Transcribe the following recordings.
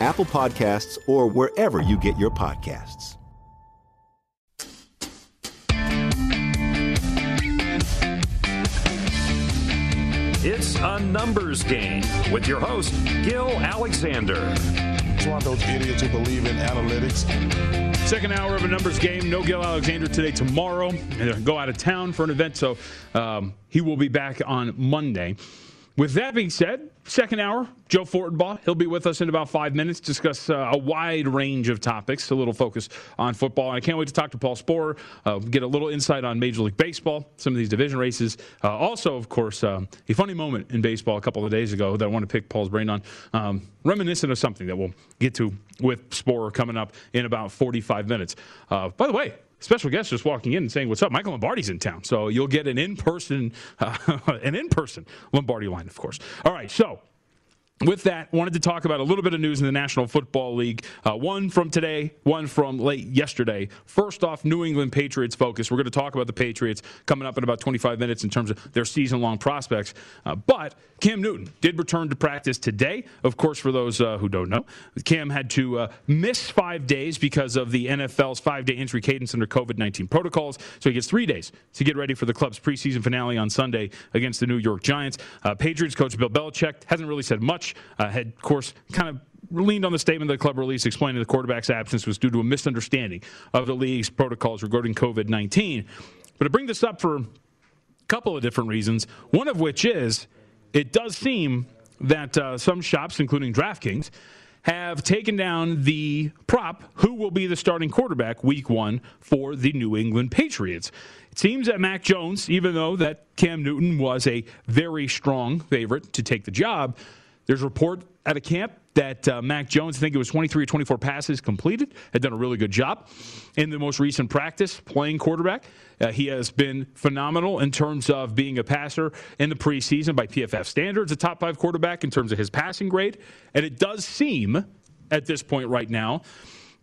Apple Podcasts, or wherever you get your podcasts. It's a numbers game with your host, Gill Alexander. It's one of those idiots who believe in analytics. Second hour of a numbers game. No Gill Alexander today. Tomorrow, go out of town for an event, so um, he will be back on Monday. With that being said, second hour, Joe Fortenbaugh. He'll be with us in about five minutes, discuss uh, a wide range of topics, a little focus on football. And I can't wait to talk to Paul Sporer, uh, get a little insight on Major League Baseball, some of these division races. Uh, also, of course, um, a funny moment in baseball a couple of days ago that I want to pick Paul's brain on, um, reminiscent of something that we'll get to with Sporer coming up in about 45 minutes. Uh, by the way, special guest just walking in and saying, "What's up?" Michael Lombardi's in town, so you'll get an in-person, uh, an in-person Lombardi line, of course. All right, so with that, wanted to talk about a little bit of news in the National Football League. Uh, one from today, one from late yesterday. First off, New England Patriots focus. We're going to talk about the Patriots coming up in about 25 minutes in terms of their season long prospects. Uh, but Cam Newton did return to practice today. Of course, for those uh, who don't know, Cam had to uh, miss five days because of the NFL's five day injury cadence under COVID 19 protocols. So he gets three days to get ready for the club's preseason finale on Sunday against the New York Giants. Uh, Patriots coach Bill Belichick hasn't really said much. Uh, had, of course, kind of leaned on the statement that the club released explaining the quarterback's absence was due to a misunderstanding of the league's protocols regarding COVID 19. But to bring this up for a couple of different reasons, one of which is it does seem that uh, some shops, including DraftKings, have taken down the prop who will be the starting quarterback week one for the New England Patriots. It seems that Mac Jones, even though that Cam Newton was a very strong favorite to take the job, there's a report at a camp that uh, Mac Jones, I think it was 23 or 24 passes completed, had done a really good job in the most recent practice playing quarterback. Uh, he has been phenomenal in terms of being a passer in the preseason by PFF standards, a top five quarterback in terms of his passing grade. And it does seem at this point right now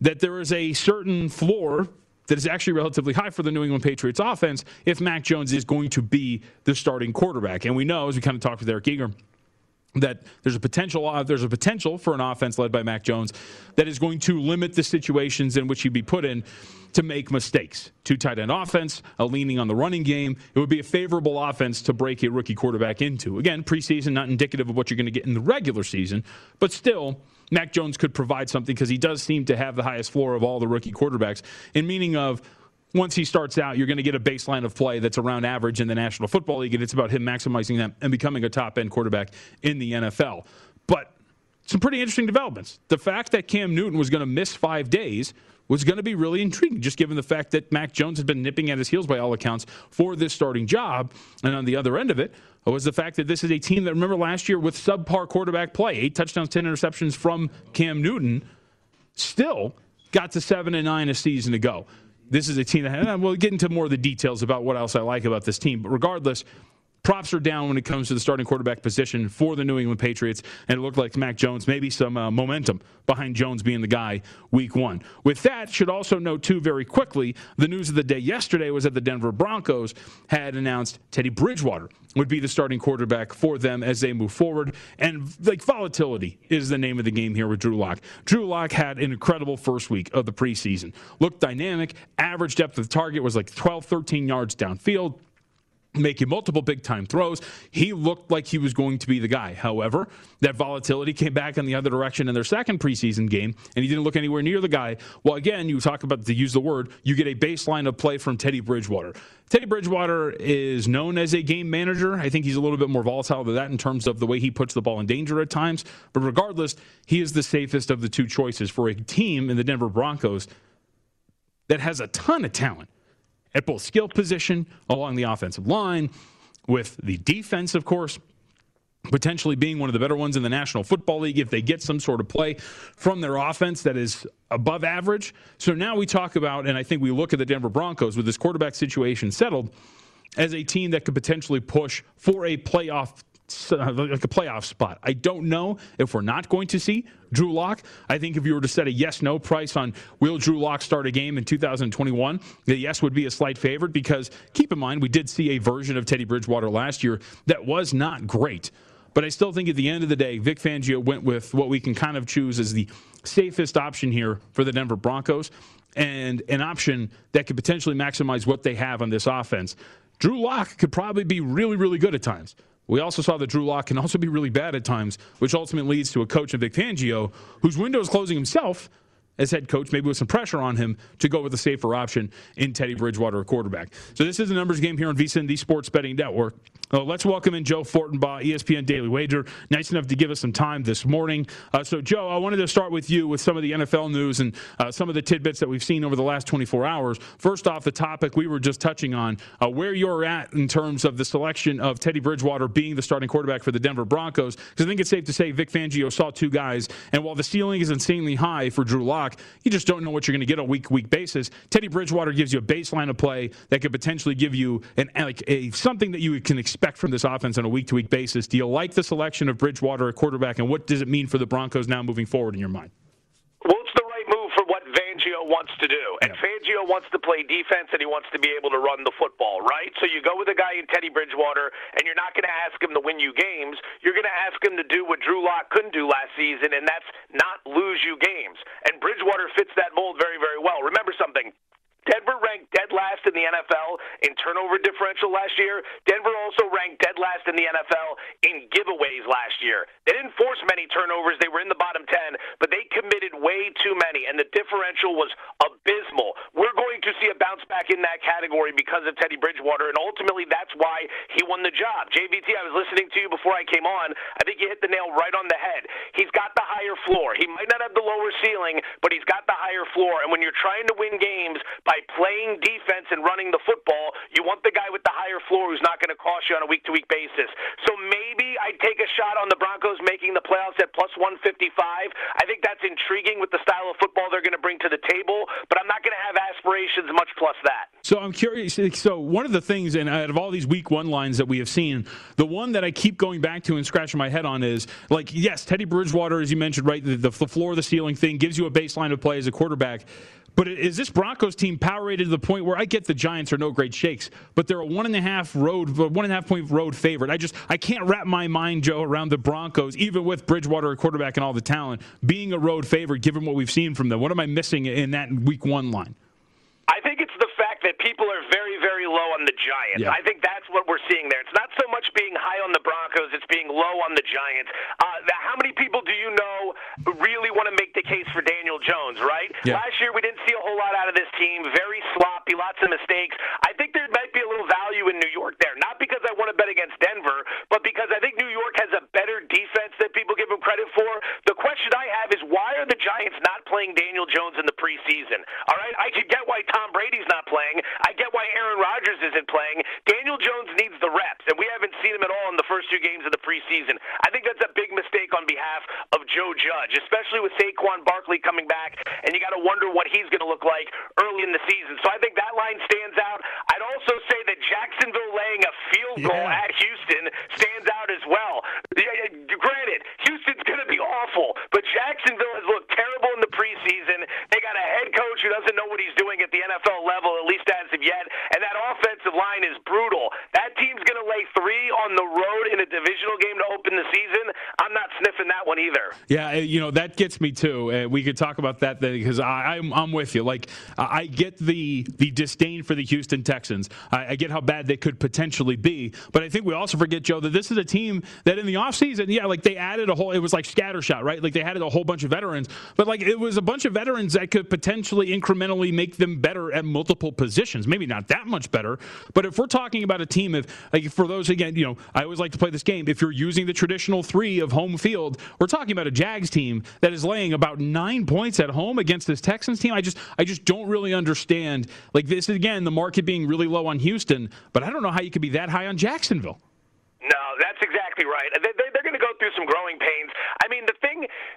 that there is a certain floor that is actually relatively high for the New England Patriots offense if Mac Jones is going to be the starting quarterback. And we know, as we kind of talked with Eric Eager, that there's a potential uh, there's a potential for an offense led by Mac Jones that is going to limit the situations in which he'd be put in to make mistakes. Two tight end offense, a leaning on the running game. It would be a favorable offense to break a rookie quarterback into. Again, preseason not indicative of what you're going to get in the regular season, but still Mac Jones could provide something because he does seem to have the highest floor of all the rookie quarterbacks in meaning of once he starts out, you're going to get a baseline of play that's around average in the National Football League, and it's about him maximizing that and becoming a top end quarterback in the NFL. But some pretty interesting developments. The fact that Cam Newton was going to miss five days was going to be really intriguing, just given the fact that Mac Jones had been nipping at his heels by all accounts for this starting job. And on the other end of it was the fact that this is a team that, remember last year with subpar quarterback play, eight touchdowns, 10 interceptions from Cam Newton, still got to seven and nine a season ago. This is a team that, and we'll get into more of the details about what else I like about this team. But regardless, props are down when it comes to the starting quarterback position for the New England Patriots, and it looked like Mac Jones, maybe some uh, momentum behind Jones being the guy week one. With that, should also note, too, very quickly, the news of the day yesterday was that the Denver Broncos had announced Teddy Bridgewater would be the starting quarterback for them as they move forward. And like volatility is the name of the game here with Drew Lock. Drew Lock had an incredible first week of the preseason. Looked dynamic. Average depth of target was like 12, 13 yards downfield making multiple big time throws. He looked like he was going to be the guy. However, that volatility came back in the other direction in their second preseason game, and he didn't look anywhere near the guy. Well, again, you talk about to use the word, you get a baseline of play from Teddy Bridgewater. Teddy Bridgewater is known as a game manager. I think he's a little bit more volatile than that in terms of the way he puts the ball in danger at times. But regardless, he is the safest of the two choices for a team in the Denver Broncos that has a ton of talent at both skill position along the offensive line, with the defense, of course, potentially being one of the better ones in the National Football League if they get some sort of play from their offense that is above average. So now we talk about, and I think we look at the Denver Broncos with this quarterback situation settled as a team that could potentially push for a playoff Uh, like a playoff spot. I don't know if we're not going to see Drew Lock. I think if you were to set a yes no price on will Drew Lock start a game in 2021, the yes would be a slight favorite because keep in mind, we did see a version of Teddy Bridgewater last year that was not great. But I still think at the end of the day, Vic Fangio went with what we can kind of choose as the safest option here for the Denver Broncos and an option that could potentially maximize what they have on this offense. Drew Lock could probably be really, really good at times. We also saw that Drew Lock can also be really bad at times, which ultimately leads to a coach in Vic Fangio whose window is closing himself as head coach, maybe with some pressure on him to go with a safer option in Teddy Bridgewater, a quarterback. So this is a numbers game here on VSIN, the Sports Betting Network. Uh, let's welcome in Joe Fortenbaugh, ESPN Daily Wager. Nice enough to give us some time this morning. Uh, so, Joe, I wanted to start with you with some of the NFL news and uh, some of the tidbits that we've seen over the last 24 hours. First off, the topic we were just touching on, uh, where you're at in terms of the selection of Teddy Bridgewater being the starting quarterback for the Denver Broncos. Because I think it's safe to say Vic Fangio saw two guys, and while the ceiling is insanely high for Drew Lock, you just don't know what you're going to get on a week week basis. Teddy Bridgewater gives you a baseline of play that could potentially give you an like a something that you can expect from this offense on a week to week basis. Do you like the selection of Bridgewater, a quarterback, and what does it mean for the Broncos now moving forward in your mind? Well, it's the right move for what Fangio wants to do. And yeah. Fangio wants to play defense and he wants to be able to run the football, right? So you go with a guy in Teddy Bridgewater and you're not going to ask him to win you games. You're going to ask him to do what Drew Lock couldn't do last season, and that's not lose you games. And Bridgewater fits that mold very, very well. Remember something Denver ranked dead last in the NFL in turnover differential last year. Denver also ranked dead last in the NFL in giveaways last year. They didn't force many turnovers. They were in the bottom 10, but they committed way too many, and the differential was abysmal. We're going to see a bounce back in that category because of Teddy Bridgewater, and ultimately that's why he won the job. JVT, I was listening to you before I came on. I think you hit the nail right on the head. He's got the higher floor. He might not have the lower ceiling, but he's got the higher floor, and when you're trying to win games by by playing defense and running the football, you want the guy with the higher floor who's not going to cost you on a week to week basis. So maybe I'd take a shot on the Broncos making the playoffs at plus 155. I think that's intriguing with the style of football they're going to bring to the table, but I'm not going to have aspirations much plus that. So I'm curious. So one of the things, and out of all these week one lines that we have seen, the one that I keep going back to and scratching my head on is like, yes, Teddy Bridgewater, as you mentioned, right, the, the floor, the ceiling thing gives you a baseline of play as a quarterback. But is this Broncos team power rated to the point where I get the Giants are no great shakes, but they're a one and a half road, one and a half point road favorite. I just I can't wrap my mind, Joe, around the Broncos, even with Bridgewater, a quarterback, and all the talent, being a road favorite given what we've seen from them. What am I missing in that Week One line? I think it's the fact that people are very, very low on the Giants. Yeah. I think that's what we're seeing there. It's not so much being high on the Broncos; it's being low on the Giants. Uh, how many people do you know really want to make the case for Daniel Jones? Right? Yeah. Last year we didn't see a whole lot out of this team. Very sloppy, lots of mistakes. I think there might be a little value in New York there, not because I want to bet against Denver, but because I think New York has a better defense that people give them credit for. The question I have is why are the Giants not playing Daniel Jones in the preseason. All right, I could get why Tom Brady's not playing. I get why Aaron Rodgers isn't playing. Daniel Jones needs the reps, and we haven't seen him at all in the first two games of the preseason. I think that's a big mistake on behalf of Joe Judge, especially with Saquon Barkley coming back, and you got to wonder what he's going to look like early in the season. So I think that line stands out. I'd also say that Jacksonville laying a field goal yeah. at Houston stands out as well. Granted, going to be awful, but Jacksonville has looked terrible in the preseason. They got a head coach who doesn't know what he's doing at the NFL level, at least as of yet, and that offensive line is brutal. That team's going to lay three on the road in a divisional game to open the season. I'm not sniffing that one either. Yeah, eh, you know that gets me too. Uh, we could talk about that then because I'm I'm with you. Like I get the the disdain for the Houston Texans. I, I get how bad they could potentially be, but I think we also forget Joe that this is a team that in the offseason, yeah, like they added a whole. It was like scattershot, right? Like they had a whole bunch of veterans, but like it was a bunch of veterans that could potentially incrementally make them better at multiple positions. Maybe not that much better, but if we're talking about a team, if like for those again, you know, I always like to play this game. If you're using the traditional three of home field, we're talking about a Jags team that is laying about nine points at home against this Texans team. I just I just don't really understand. Like this again, the market being really low on Houston, but I don't know how you could be that high on Jacksonville. No, that's exactly right. They, they, through some growing pains. I mean, the thing,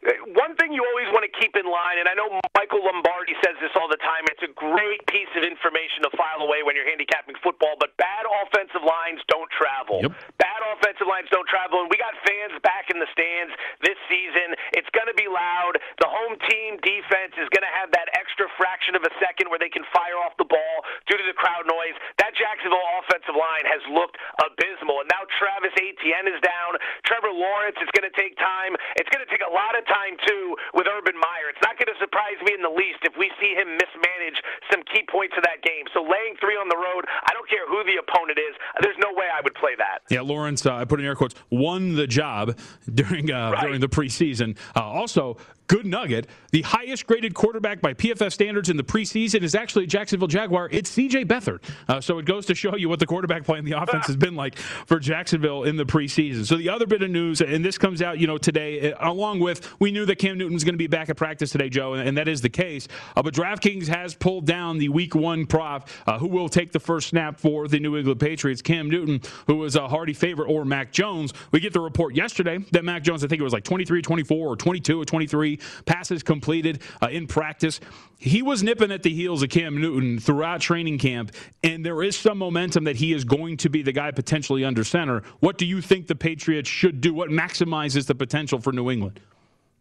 Uh, one thing you always want to keep in line, and I know Michael Lombardi says this all the time. It's a great piece of information to file away when you're handicapping football. But bad offensive lines don't travel. Yep. Bad offensive lines don't travel, and we got fans back in the stands this season. It's going to be loud. The home team defense is going to have that extra fraction of a second where they can fire off the ball due to the crowd noise. That Jacksonville offensive line has looked abysmal, and now. Travis Etienne is down. Trevor Lawrence, it's going to take time. It's going to take a lot of time, too, with Urban Meyer. It's not going to surprise me in the least if we see him mismanage some key points of that game. So laying three on the road, I don't care who the opponent is. There's no way I would play that. Yeah, Lawrence, uh, I put in air quotes, won the job during uh, right. during the preseason. Uh, also, good nugget. The highest graded quarterback by PFF standards in the preseason is actually Jacksonville Jaguar. It's CJ Beathard. Uh, so it goes to show you what the quarterback play in the offense has been like for Jacksonville in the preseason. So the other bit of news, and this comes out, you know, today, uh, along with we knew that Cam Newton was going to be back at practice today, Joe, and, that is the case. Uh, but DraftKings has pulled down the Week One prop, uh, who will take the first snap for the New England Patriots, Cam Newton, who was a hardy favorite, or Mac Jones. We get the report yesterday that Mac Jones, I think it was like 23, 24, or 22 or 23 passes completed uh, in practice. He was nipping at the heels of Cam Newton throughout training camp, and there is some momentum that he is going to be the guy potentially under center. What do you think the Patriots should do? What maximizes the potential for New England?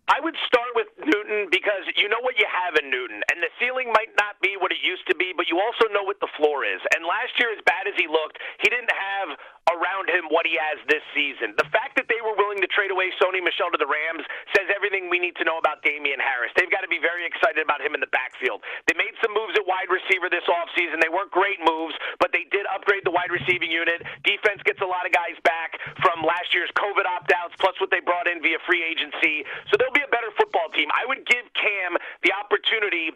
I would start with Newton because you know what you have in Newton, ceiling might not be what it used to be, but you also know what the floor is. And last year, as bad as he looked, he didn't have around him what he has this season. The fact that they were willing to trade away Sony Michel to the Rams says everything we need to know about Damien Harris. They've got to be very excited about him in the backfield. They made some moves at wide receiver this offseason. They weren't great moves, but they did upgrade the wide receiving unit. Defense gets a lot of guys back from last year's COVID opt outs, plus what they brought in via free agency. So they'll be a better football team. I would give Cam the opportunity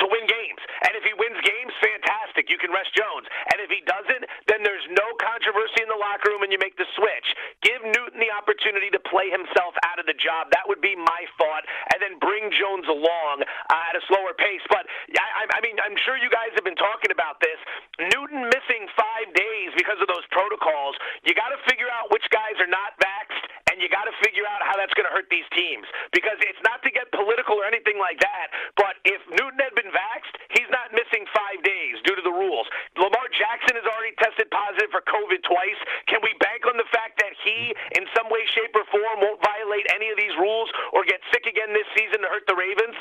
to win games. And if he wins games, fantastic. You can rest Jones. And if he doesn't, then there's no controversy in the locker room and you make the switch. Give Newton the opportunity to play himself out of the job. That would be my thought. And then bring Jones along uh, at a slower pace. But I, I mean, I'm sure you guys have been talking about this. Newton missing five days because of those protocols. You got to figure out which guys are not vaxxed you got to figure out how that's going to hurt these teams because it's not to get political or anything like that. But if Newton had been vaxxed, he's not missing five days due to the rules. Lamar Jackson has already tested positive for COVID twice. Can we bank on the fact that he, in some way, shape, or form, won't violate any of these rules or get sick again this season to hurt the Ravens?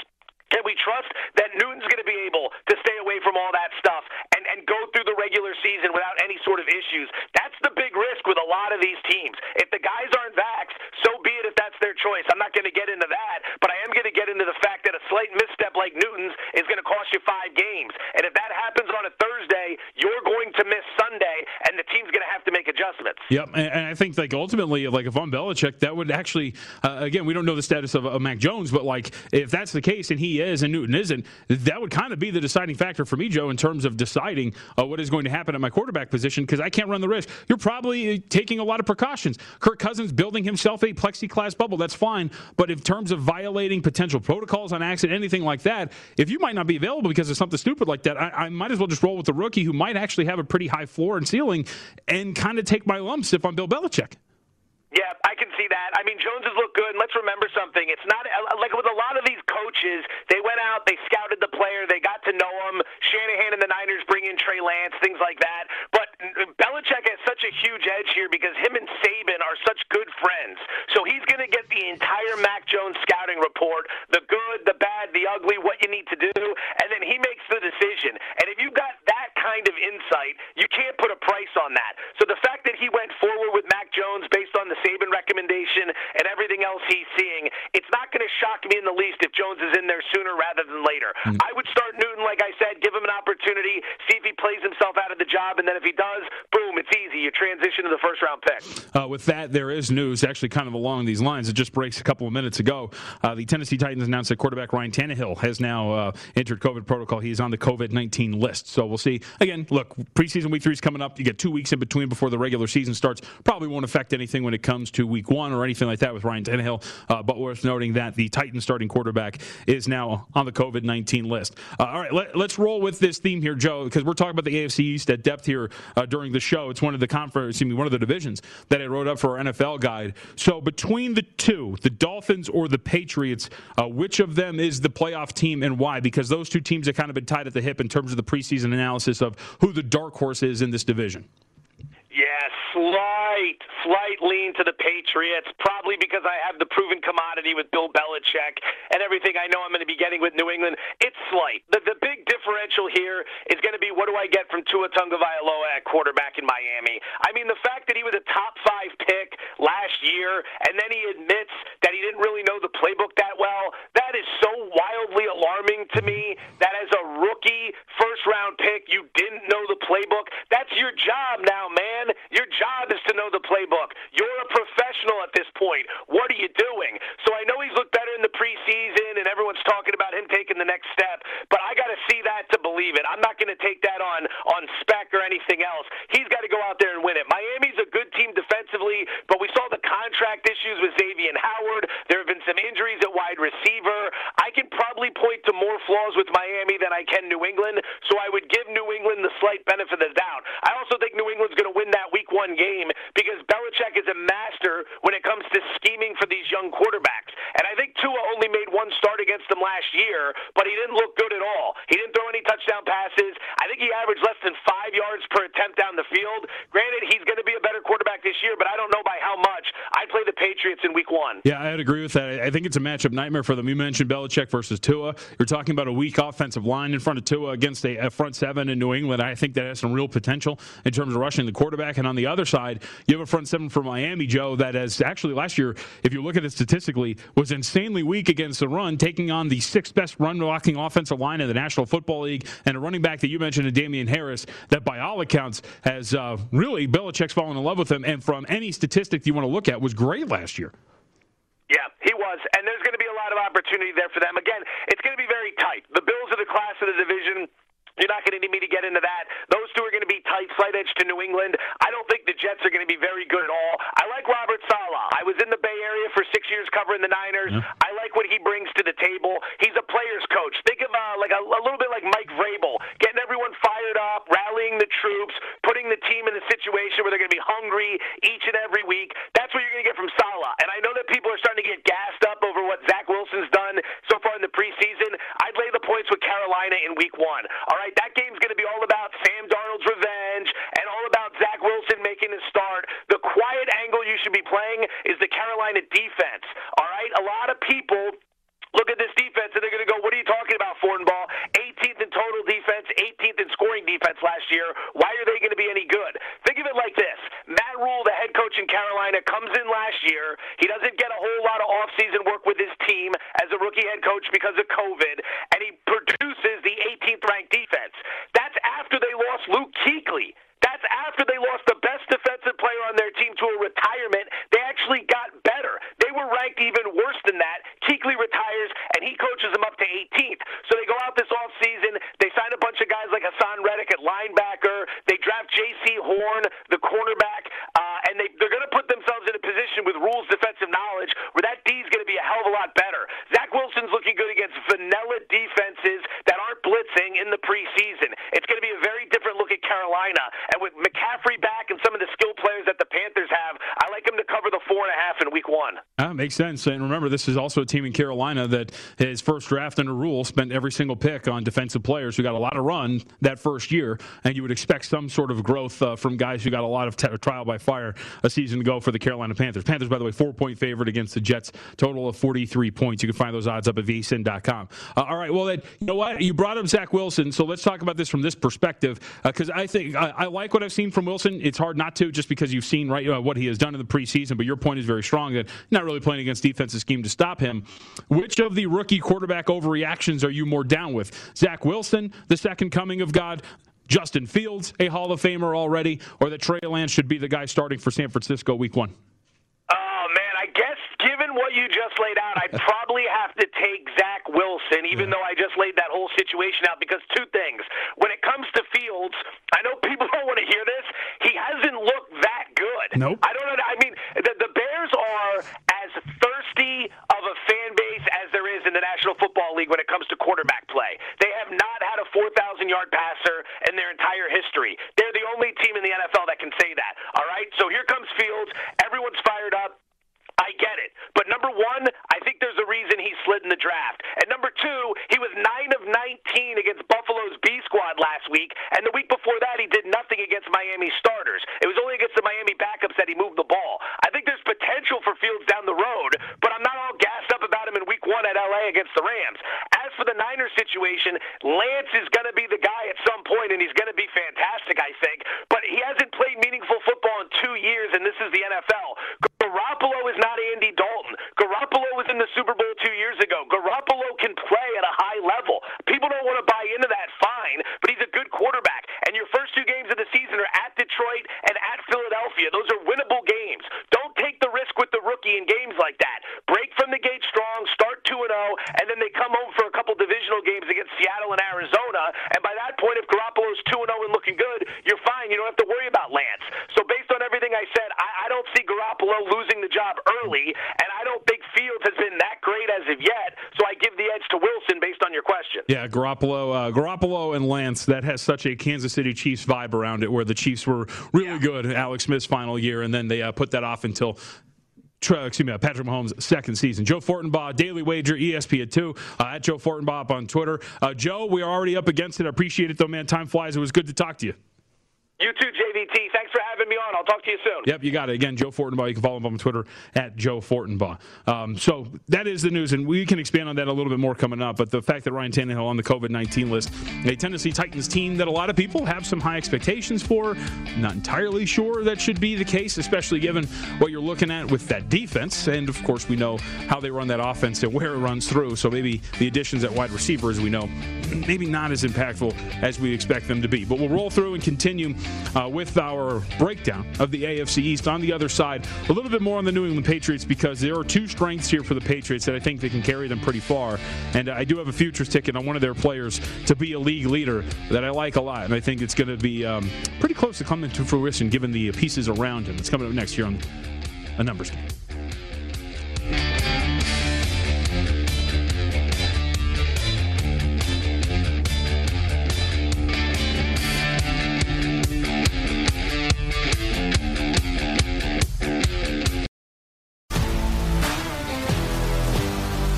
Can we trust that Newton's going to be able to stay away from all that stuff and, and go through regular season without any sort of issues? That's the big risk with a lot of these teams. If the guys aren't vaxxed, so be it if that's their choice. I'm not going to get into that, but I am going to get into the fact that slight misstep like Newton's is going to cost you five games. And if that happens on a Thursday, you're going to miss Sunday, and the team's going to have to make adjustments. Yep, and, I think like ultimately, like if I'm Belichick, that would actually, uh, again, we don't know the status of, of Mac Jones, but like if that's the case and he is and Newton isn't, that would kind of be the deciding factor for me, Joe, in terms of deciding uh, what is going to happen at my quarterback position because I can't run the risk. You're probably uh, taking a lot of precautions. Kirk Cousins building himself a plexiglass bubble, that's fine, but in terms of violating potential protocols on accident, anything like that, if you might not be available because of something stupid like that, I, I might as well just roll with the rookie who might actually have a pretty high floor and ceiling and kind of take my lumps if I'm Bill Belichick. Yeah, I can see that. I mean, Jones has looked good. And let's remember something. It's not like with a lot of these coaches, they went out, they scouted the player, they got to know him. Shanahan and the Niners bring in Trey Lance, things like that. But Belichick has such a huge edge here because him and Saban are such good friends. So he's going to get the entire Mac Jones scouting report, the good, the bad, the ugly, what you need to do, and then he makes the decision. And if you've got that kind of insight, you can't put a price on that. So the fact that he went forward with Mac Jones based on the Saban recommendation and everything else he's seeing, it's not going to shock me in the least if Jones is in there sooner rather than later. Mm-hmm. I would start Newton, like I said, give him an opportunity, see if he plays himself out of the job, and then if he does, boom, it's easy. You transition to the first round pick. Uh, with that, there is news actually kind of along these lines. It just breaks a couple of minutes ago. Uh, the Tennessee Titans announced that quarterback Ryan Tannehill has now uh, entered COVID protocol. He's on the COVID 19 list. So we'll see. Again, look, preseason week three is coming up. You get two weeks in between before the regular season starts. Probably won't affect anything when it comes to week one or anything like that with Ryan Tannehill. Uh, but worth noting that the Titans starting quarterback is now on the COVID 19 list. Uh, all right, let, us roll with this theme here, Joe, because we're talking about the AFC East at depth here uh, during the show. It's one of the conference, excuse me, one of the divisions that I wrote up for our NFL guide. So between the two, the Dolphins or the Patriots, uh, which of them is the playoff team and why? Because those two teams have kind of been tied at the hip in terms of the preseason analysis of who the dark horse is in this division. Yeah, slight, slight lean to the Patriots, probably because I have the proven commodity with Bill Belichick and everything I know I'm going to be getting with New England. It's slight. The, the big differential here is going to be what do I get from Tua Tagovailoa at quarterback in Miami? I mean, the fact that he was a top five pick last year and then he admits that he didn't really know the playbook that well, that wildly alarming to me that as a rookie first round pick, you didn't know the playbook. That's your job now, man. Your job is to know the playbook. You're a professional at this point. What are you doing? So I know he's looked better in the preseason, and everyone's talking about him taking the next step. But I got to see that to believe it. I'm not going to take that on on spec or anything else. He's got to go out there and win it. Miami's a good team defensively, but we saw the contract issues with Xavier Howard. There have been some injuries at wide receiver. I can probably point to more flaws with Miami than I can New England, so I would give New England the slight benefit of the doubt. I also think New England's going to win that week one game because Belichick is a master when it comes to scheming for these young quarterbacks. And I think Tua only made one start against them last year, but he didn't look good at all. He didn't throw any touchdown passes. I think he averaged less than five yards per attempt down the field. Granted, he's going to be a better quarterback this year, but I don't know by how much. I'd play the Patriots in week one. Yeah, I'd agree with that. I think it's a matchup nightmare for them. You mentioned Belichick versus Tua. You're talking about a weak offensive line in front of Tua against a, a front seven in New England. I think that has some real potential in terms of rushing the quarterback. And on the other side, you have a front seven for Miami, Joe, that has actually last year, if you look at it statistically, was insanely weak against the run, taking on the sixth best run blocking offensive line in the National Football League, and a running back that you mentioned, Damien Harris, that by all accounts has uh, really Belichick's fallen in love with him, and from any statistic you want to look at, was great last year. Yeah, he was. And there's going to be lot of opportunity there for them. Again, it's going to be very tight. The Bills are the class of the division. You're not going to need me to get into that. Those two are going to be tight, slight edge to New England. I don't think the Jets are going to be very good at all. I like Robert Saleh. I was in the Bay Area for six years covering the Niners. Yeah. I like what he brings to the table. He's a player's coach. Think of uh, like a, a little bit like Mike Vrabel, getting everyone fired up, rallying the troops, putting the team in a situation where they're going to be hungry each and every week. That's what you're going to get from Saleh. And I know that people are starting to get gassed up over what Zach Wilson's done so far in the preseason. I'd lay the points with Carolina in week one. All right, that game's going to be all about Sam Darnold's revenge and all about Zach Wilson making his start. The quiet angle you should be playing is the Carolina defense. All right, a lot of people look at this defense and they're going to go, "What are you talking about, Ball? 18th in total defense, 18th in scoring defense last year. Why are they going to be any good?" Think of it like this: Matt Rhule, the head coach in Carolina, comes in last year. He doesn't get a whole lot of offseason work with his team as a rookie head coach because of COVID, and he produces the 18th ranked defense. That's after they lost Luke Kuechly. That's after they lost the best defensive player on 19th. So they go out this off season. They sign a bunch of guys like Haason Reddick at linebacker. They draft Jaycee Horn, the cornerback, uh, and they, they're going to put themselves in a position with Rhule's defensive knowledge where that D is going to be a hell of a lot better. Zach Wilson's looking good against vanilla defenses that aren't blitzing in the preseason. It's going to be a very different look at Carolina. And with McCaffrey back and some of the skill players that the Panthers have, I like them to cover the four and a half in week one. That makes sense. And remember, this is also a team in Carolina that his first draft under Rhule spent every single pick on defensive players who got a lot of run that first year. And you would expect some sort of growth uh, from guys who got a lot of t- trial by fire a season ago for the Carolina Panthers. Panthers, by the way, four point favorite against the Jets, total of 43 points. You can find those odds up at vsin.com. Uh, all right. Well, then, you know what? You brought up Zach Wilson. So let's talk about this from this perspective because uh, I think I, I, like what I've seen from Wilson. It's hard not to just because you've seen right uh, what he has done in the preseason. But your point is very strong that not really playing against defensive scheme to stop him. Which of the rookie quarterback overreactions are you more down with? Zach Wilson, the second coming of God, Justin Fields, a Hall of Famer already, or that Trey Lance should be the guy starting for San Francisco week one? Oh, man, I guess given what you just laid out, I'd probably have to take Zach Wilson, even yeah. though I just laid that whole situation out, because two things. When it comes to Fields, I know people don't want to hear this. He hasn't looked that good. Nope. I don't know. I mean, the, the Bears are of a fan base as there is in the National Football League when it comes to quarterback play. They have not had a 4,000 yard passer in their entire history. They're the only team in the NFL that can say that. All right? So here comes Fields. Everyone's fired up. I get it. But number one, I think there's a reason he slid in the draft. And number two, he was 9 of 19 against Buffalo's B squad last week. And the week before that, he did nothing against Miami starters. It was only against the Miami backups that he moved the ball. I think there's potential for Fields down the road, but I'm not all gassed up about him in week one at LA against the Rams. As for the Niners situation, Lance is going to be the guy at some point, and he's going to be fantastic, I think. But he hasn't played meaningful in two years, and this is the NFL. Garoppolo is not Andy Dalton. Garoppolo was in the Super Bowl two years ago. Garoppolo can play at a high level. People don't want to buy into that, fine, but he's a good quarterback. And your first two games of the season are at Detroit and at Philadelphia. Those are winnable games. Don't take the risk with the rookie in games like that. Break from the gate strong, start 2 and 0, and then they come home for a couple divisional games against Seattle and Arizona. And by that point, if Garoppolo's 2 and 0 and looking good, you're fine. You don't have to worry about Lance. So based on everything I said, I, I don't see Garoppolo losing the job early, and I don't think Fields has been that great as of yet. So I give the edge to Wilson based on your question. Yeah, Garoppolo, uh, Garoppolo and Lance. That has such a Kansas City Chiefs vibe around it, where the Chiefs were really yeah. good Alex Smith's final year, and then they uh, put that off until excuse me, Patrick Mahomes' second season. Joe Fortenbaugh, Daily Wager, ESPN2, uh, at Joe Fortenbaugh on Twitter. Uh, Joe, we are already up against it. I appreciate it, though, man. Time flies. It was good to talk to you. You too, JVT. Thanks for having me on. I'll talk to you soon. Yep, you got it. Again, Joe Fortenbaugh. You can follow him on Twitter at Joe Fortenbaugh. Um, so that is the news, and we can expand on that a little bit more coming up. But the fact that Ryan Tannehill on the COVID 19 list, a Tennessee Titans team that a lot of people have some high expectations for, not entirely sure that should be the case, especially given what you're looking at with that defense. And of course, we know how they run that offense and where it runs through. So maybe the additions at wide receiver, as we know, maybe not as impactful as we expect them to be. But we'll roll through and continue uh, with our breakdown of the AFC East. On the other side, a little bit more on the New England Patriots because there are two strengths here for the Patriots that I think they can carry them pretty far. And I do have a futures ticket on one of their players to be a league leader that I like a lot. And I think it's going to be um, pretty close to coming to fruition given the pieces around him. It's coming up next year on a numbers game.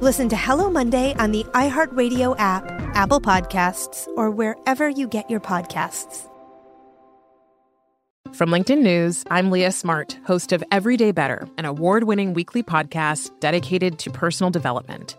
Listen to Hello Monday on the iHeartRadio app, Apple Podcasts, or wherever you get your podcasts. From LinkedIn News, I'm Leah Smart, host of Everyday Better, an award winning weekly podcast dedicated to personal development.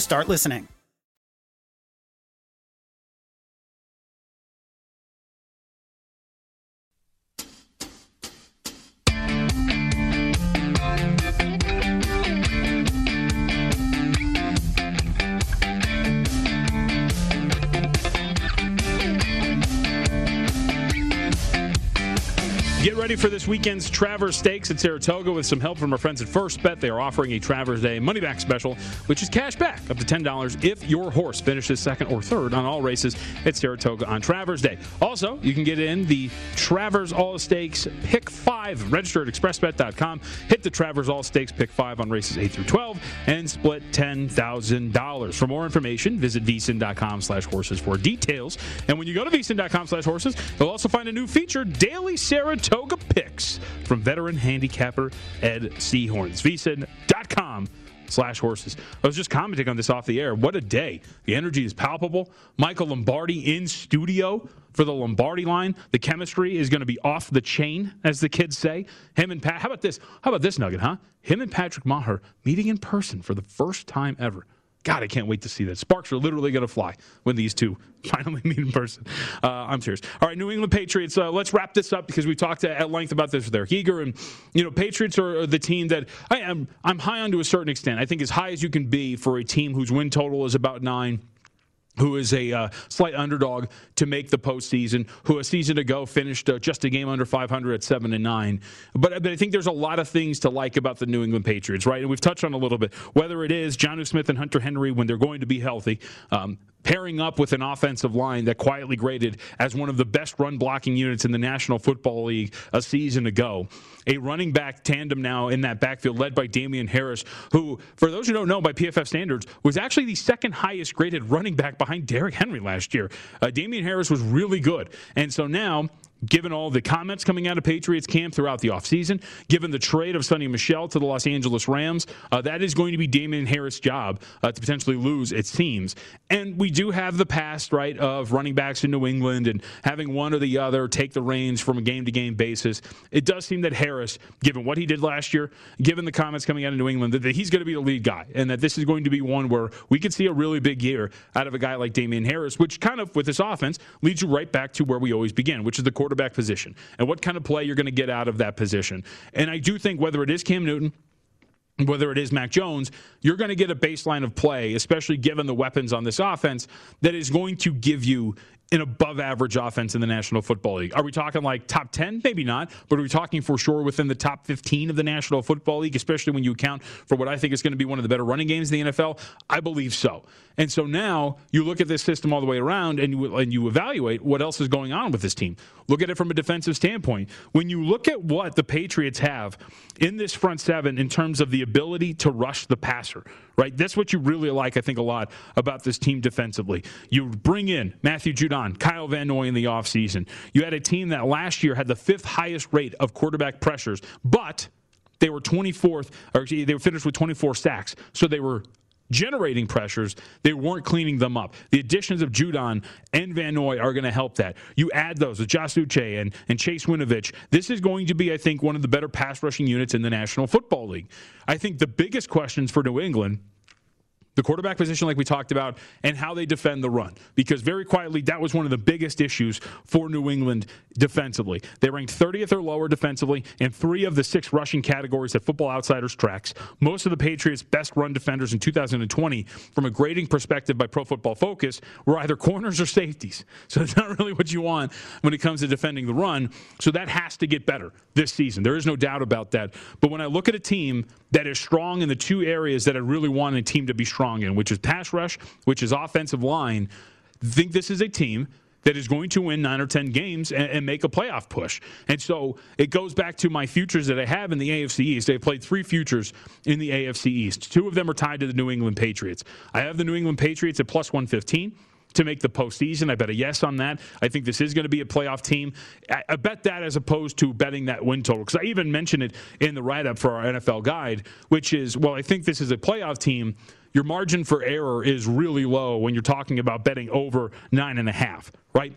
start listening. Ready for this weekend's Travers Stakes at Saratoga with some help from our friends at First Bet. They are offering a Travers Day money back special, which is cash back up to $10 if your horse finishes second or third on all races at Saratoga on Travers Day. Also, you can get in the Travers All Stakes Pick 5. Register at expressbet.com. Hit the Travers All Stakes Pick 5 on races 8 through 12 and split $10,000. For more information, visit vsin.com slash horses for details. And when you go to vsin.com slash horses, you'll also find a new feature, Daily Saratoga Picks from veteran handicapper Ed Seahorns. vsin.com slash horses. I was just commenting on this off the air. What a day. The energy is palpable. Michael Lombardi in studio for the Lombardi line. The chemistry is going to be off the chain, as the kids say. Him and Pat. How about this? How about this nugget, huh? Him and Patrick Maher meeting in person for the first time ever. God, I can't wait to see that. Sparks are literally going to fly when these two finally meet in person. Uh, I'm serious. All right, New England Patriots. Uh, let's wrap this up because we talked at length about this with Eric Eager, and you know, Patriots are the team that I am. I'm high on to a certain extent. I think as high as you can be for a team whose win total is about nine who is a uh, slight underdog to make the postseason, who a season ago finished uh, just a game under 500 at seven and nine. But, but I think there's a lot of things to like about the New England Patriots, right? And we've touched on a little bit whether it is Jonnu Smith and Hunter Henry when they're going to be healthy. Um, pairing up with an offensive line that quietly graded as one of the best run blocking units in the National Football League a season ago. A running back tandem now in that backfield led by Damien Harris, who, for those who don't know, by PFF standards, was actually the second highest graded running back behind Derrick Henry last year. Uh, Damien Harris was really good. And so now given all the comments coming out of Patriots camp throughout the offseason, given the trade of Sony Michel to the Los Angeles Rams, uh, that is going to be Damien Harris' job uh, to potentially lose, it seems. And we do have the past, right, of running backs in New England and having one or the other take the reins from a game to game basis. It does seem that Harris, given what he did last year, given the comments coming out of New England, that, that he's going to be the lead guy and that this is going to be one where we could see a really big year out of a guy like Damien Harris, which kind of, with this offense, leads you right back to where we always begin, which is the quarterback position and what kind of play you're going to get out of that position. And I do think whether it is Cam Newton, whether it is Mac Jones, you're going to get a baseline of play, especially given the weapons on this offense, that is going to give you an above average offense in the National Football League. Are we talking like top 10? Maybe not, but are we talking for sure within the top 15 of the National Football League, especially when you account for what I think is going to be one of the better running games in the NFL? I believe so. And so now you look at this system all the way around and you, and you evaluate what else is going on with this team. Look at it from a defensive standpoint. When you look at what the Patriots have in this front seven in terms of the ability to rush the passer, right? That's what you really like, I think, a lot about this team defensively. You bring in Matthew Judon, Kyle Van Noy in the offseason. You had a team that last year had the fifth highest rate of quarterback pressures, but they were 24th, or they were finished with 24 sacks. So they were generating pressures. They weren't cleaning them up. The additions of Judon and Van Noy are going to help that. You add those with Josh Uche and, and Chase Winovich. This is going to be, I think, one of the better pass rushing units in the National Football League. I think the biggest questions for New England the quarterback position, like we talked about, and how they defend the run. Because very quietly, that was one of the biggest issues for New England defensively. They ranked 30th or lower defensively in three of the six rushing categories that Football Outsiders tracks. Most of the Patriots' best run defenders in 2020, from a grading perspective by Pro Football Focus, were either corners or safeties. So it's not really what you want when it comes to defending the run. So that has to get better this season. There is no doubt about that. But when I look at a team that is strong in the two areas that I really want a team to be strong in, which is pass rush, which is offensive line. think this is a team that is going to win nine or 10 games and, and, make a playoff push. And so it goes back to my futures that I have in the AFC East. They played three futures in the AFC East. Two of them are tied to the New England Patriots. I have the New England Patriots at plus 115 to make the postseason. I bet a yes on that. I think this is going to be a playoff team. I, I bet that as opposed to betting that win total. Because I even mentioned it in the write up for our NFL guide, which is, well, I think this is a playoff team. Your margin for error is really low when you're talking about betting over nine and a half, right?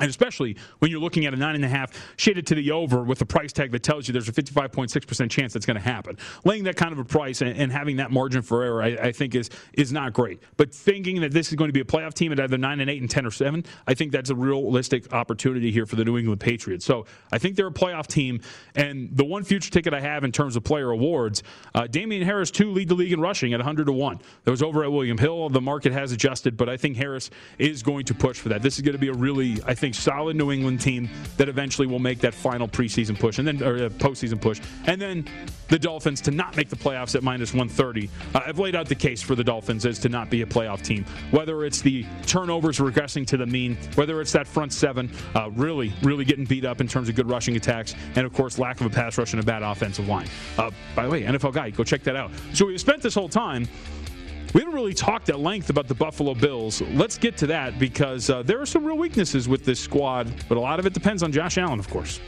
And especially when you're looking at a nine and a half shaded to the over with a price tag that tells you there's a 55.6% chance that's going to happen. Laying that kind of a price and, and having that margin for error, I, I, think is is not great. But thinking that this is going to be a playoff team at either nine and eight and ten or seven, I think that's a realistic opportunity here for the New England Patriots. So I think they're a playoff team. And the one future ticket I have in terms of player awards, uh, Damien Harris two lead the league in rushing at 100 to one. That was over at William Hill. The market has adjusted, but I think Harris is going to push for that. This is going to be a really, I think solid New England team that eventually will make that final preseason push and then or uh, postseason push, and then the Dolphins to not make the playoffs at minus 130. Uh, I've laid out the case for the Dolphins as to not be a playoff team. Whether it's the turnovers regressing to the mean, whether it's that front seven uh, really, really getting beat up in terms of good rushing attacks, and of course lack of a pass rush and a bad offensive line. Uh, by the way, NFL guy, go check that out. So we've spent this whole time we haven't really talked at length about the Buffalo Bills. Let's get to that because uh, there are some real weaknesses with this squad, but a lot of it depends on Josh Allen, of course.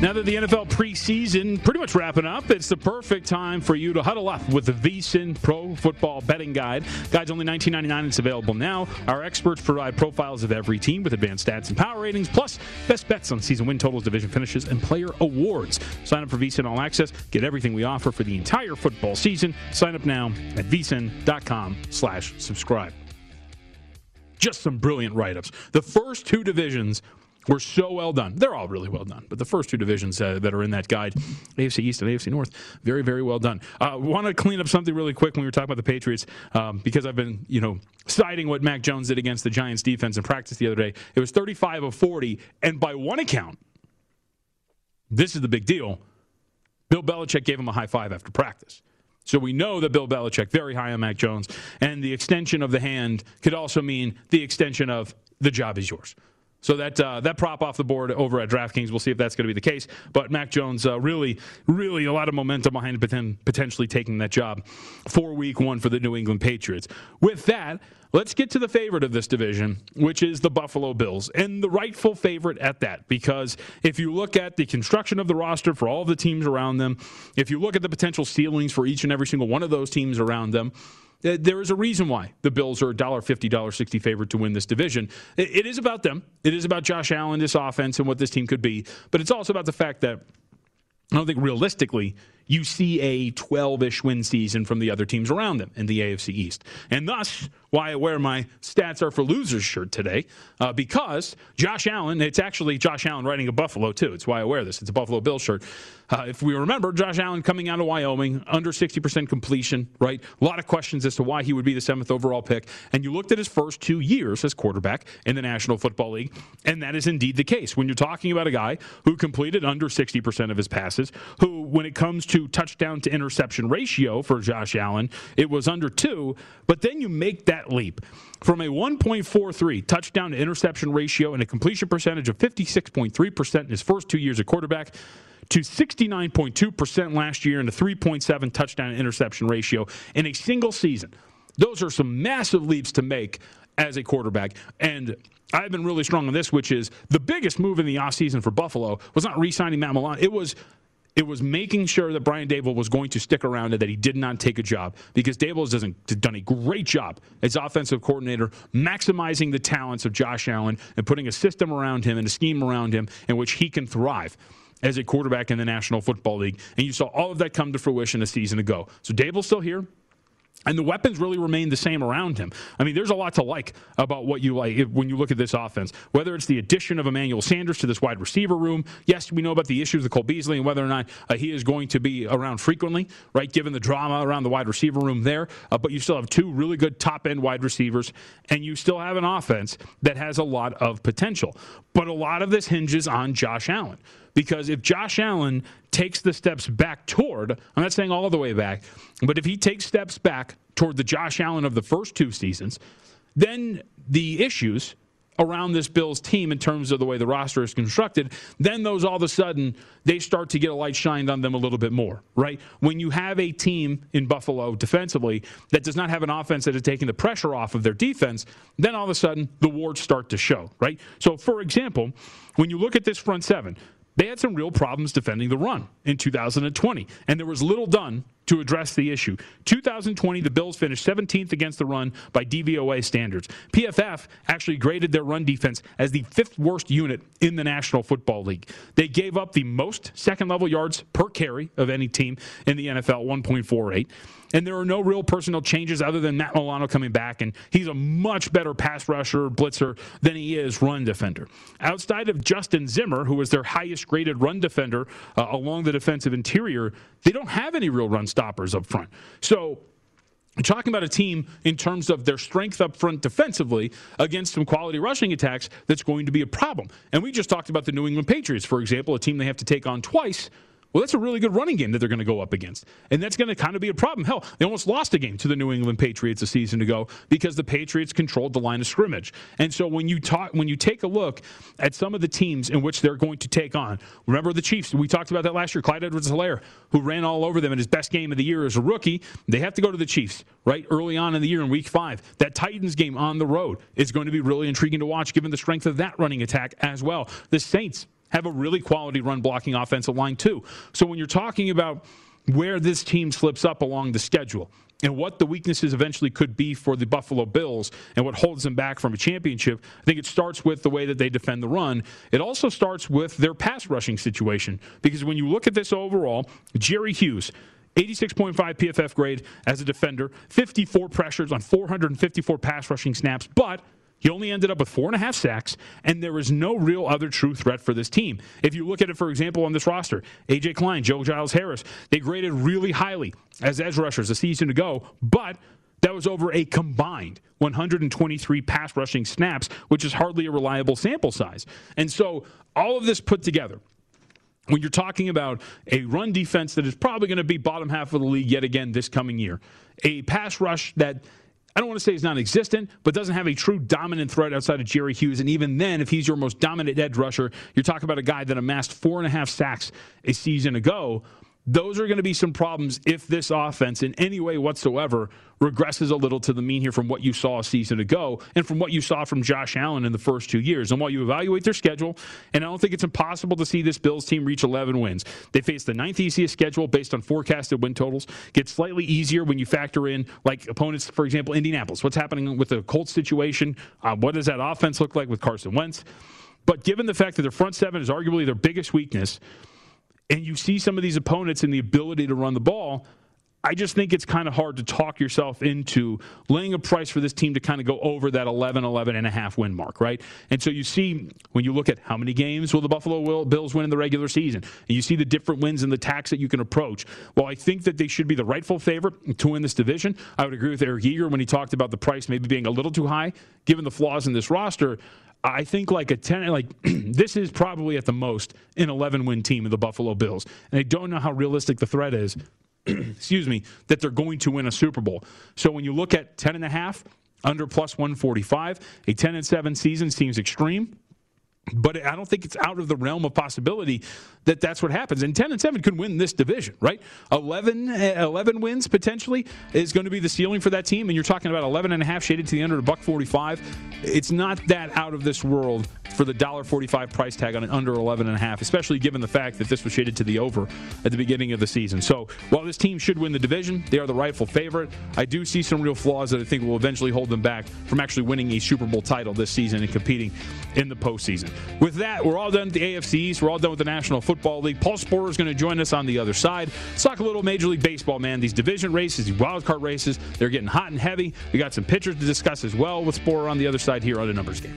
Now that the NFL preseason pretty much wrapping up, it's the perfect time for you to huddle up with the VSIN Pro Football Betting Guide. Guide's only $19.99. It's available now. Our experts provide profiles of every team with advanced stats and power ratings, plus best bets on season win totals, division finishes, and player awards. Sign up for VSIN All Access. Get everything we offer for the entire football season. Sign up now at vsin.com slash subscribe. Just some brilliant write-ups. The first two divisions were so well done. They're all really well done, but the first two divisions uh, that are in that guide, AFC East and AFC North, very, very well done. I uh, want to clean up something really quick when we were talking about the Patriots um, because I've been, you know, citing what Mac Jones did against the Giants defense in practice the other day. It was 35 of 40, and by one account, this is the big deal. Bill Belichick gave him a high five after practice. So we know that Bill Belichick very high on Mac Jones, and the extension of the hand could also mean the extension of the job is yours. So that uh, that prop off the board over at DraftKings. We'll see if that's going to be the case. But Mac Jones, uh, really, really a lot of momentum behind potentially taking that job for Week One for the New England Patriots. With that, Let's get to the favorite of this division, which is the Buffalo Bills, and the rightful favorite at that. Because if you look at the construction of the roster for all of the teams around them, if you look at the potential ceilings for each and every single one of those teams around them, there is a reason why the Bills are $1.50, $1.60 favorite to win this division. It is about them. It is about Josh Allen, this offense, and what this team could be. But it's also about the fact that I don't think realistically you see a 12 ish win season from the other teams around them in the AFC East. And thus, why I wear my stats are for losers shirt today, uh, because Josh Allen, it's actually Josh Allen riding a Buffalo, too. It's why I wear this. It's a Buffalo Bill shirt. Uh, if we remember, Josh Allen coming out of Wyoming, under 60% completion, right? A lot of questions as to why he would be the seventh overall pick. And you looked at his first two years as quarterback in the National Football League, and that is indeed the case. When you're talking about a guy who completed under 60% of his passes, who, when it comes to touchdown to interception ratio for Josh Allen, it was under two, but then you make that leap from a 1.43 touchdown to interception ratio and a completion percentage of 56.3% in his first two years at quarterback to 69.2% last year and a 3.7 touchdown to interception ratio in a single season. Those are some massive leaps to make as a quarterback. And I've been really strong on this, which is the biggest move in the offseason for Buffalo was not re signing Matt Milano. It was it was making sure that Brian Daboll was going to stick around and that he did not take a job because Daboll has done a great job as offensive coordinator, maximizing the talents of Josh Allen and putting a system around him and a scheme around him in which he can thrive as a quarterback in the National Football League. And you saw all of that come to fruition a season ago. So Daboll's still here. And the weapons really remain the same around him. I mean, there's a lot to like about what you like when you look at this offense. Whether it's the addition of Emmanuel Sanders to this wide receiver room. Yes, we know about the issues with Cole Beasley and whether or not uh, he is going to be around frequently, right? Given the drama around the wide receiver room there. Uh, but you still have two really good top end wide receivers, and you still have an offense that has a lot of potential. But a lot of this hinges on Josh Allen. Because if Josh Allen takes the steps back toward, I'm not saying all the way back, but if he takes steps back toward the Josh Allen of the first two seasons, then the issues around this Bills team in terms of the way the roster is constructed, then those all of a sudden they start to get a light shined on them a little bit more, right? When you have a team in Buffalo defensively that does not have an offense that is taking the pressure off of their defense, then all of a sudden the warts start to show, right? So, for example, when you look at this front seven, they had some real problems defending the run in 2020, and there was little done to address the issue. 2020, the Bills finished 17th against the run by DVOA standards. PFF actually graded their run defense as the fifth worst unit in the National Football League. They gave up the most second level yards per carry of any team in the NFL, 1.48. And there are no real personnel changes other than Matt Milano coming back, and he's a much better pass rusher, blitzer than he is run defender. Outside of Justin Zimmer, who was their highest graded run defender uh, along the defensive interior, they don't have any real run stoppers up front. So talking about a team in terms of their strength up front defensively against some quality rushing attacks that's going to be a problem. And we just talked about the New England Patriots, for example, a team they have to take on twice well, that's a really good running game that they're going to go up against. And that's going to kind of be a problem. Hell, they almost lost a game to the New England Patriots a season ago because the Patriots controlled the line of scrimmage. And so when you talk when you take a look at some of the teams in which they're going to take on, remember the Chiefs, we talked about that last year, Clyde Edwards Helaire, who ran all over them in his best game of the year as a rookie. They have to go to the Chiefs, right? Early on in the year in week five. That Titans game on the road is going to be really intriguing to watch given the strength of that running attack as well. The Saints have a really quality run blocking offensive line, too. So when you're talking about where this team slips up along the schedule and what the weaknesses eventually could be for the Buffalo Bills and what holds them back from a championship, I think it starts with the way that they defend the run. It also starts with their pass rushing situation because when you look at this overall, Jerry Hughes, 86.5 PFF grade as a defender, 54 pressures on 454 pass rushing snaps, but he only ended up with four and a half sacks, and there was no real other true threat for this team. If you look at it, for example, on this roster, A.J. Klein, Joe Giles Harris, they graded really highly as edge rushers a season ago, but that was over a combined 123 pass rushing snaps, which is hardly a reliable sample size. And so, all of this put together, when you're talking about a run defense that is probably going to be bottom half of the league yet again this coming year, a pass rush that I don't want to say he's non existent, but doesn't have a true dominant threat outside of Jerry Hughes. And even then, if he's your most dominant edge rusher, you're talking about a guy that amassed four and a half sacks a season ago. Those are going to be some problems if this offense, in any way whatsoever, regresses a little to the mean here from what you saw a season ago and from what you saw from Josh Allen in the first two years. And while you evaluate their schedule, and I don't think it's impossible to see this Bills team reach 11 wins, they face the ninth easiest schedule based on forecasted win totals. Gets slightly easier when you factor in like opponents, for example, Indianapolis. What's happening with the Colts situation? Uh, what does that offense look like with Carson Wentz? But given the fact that their front seven is arguably their biggest weakness, and you see some of these opponents and the ability to run the ball, I just think it's kind of hard to talk yourself into laying a price for this team to kind of go over that 11, 11 and a half win mark, right? And so you see when you look at how many games will the Buffalo Bills win in the regular season, and you see the different wins and the tax that you can approach. Well, I think that they should be the rightful favorite to win this division. I would agree with Eric Eager when he talked about the price maybe being a little too high given the flaws in this roster. I think like a 10, like this is probably at the most an 11 win team of the Buffalo Bills. And I don't know how realistic the threat is, excuse me, that they're going to win a Super Bowl. So when you look at 10 and a half, under plus 145, a 10 and 7 season seems extreme. But I don't think it's out of the realm of possibility that that's what happens. And 10 and 7 could win this division, right? 11, eh, 11 wins potentially is going to be the ceiling for that team. And you're talking about 11 and a half shaded to the under a buck 45. It's not that out of this world for the $1.45 price tag on an under 11 and a half, especially given the fact that this was shaded to the over at the beginning of the season. So while this team should win the division, they are the rightful favorite. I do see some real flaws that I think will eventually hold them back from actually winning a Super Bowl title this season and competing in the postseason. With that, we're all done with the AFC East. We're all done with the National Football League. Paul Sporer is going to join us on the other side. Let's talk a little Major League Baseball, man. These division races, these wild card races, they're getting hot and heavy. We got some pitchers to discuss as well with Sporer on the other side here on the numbers game.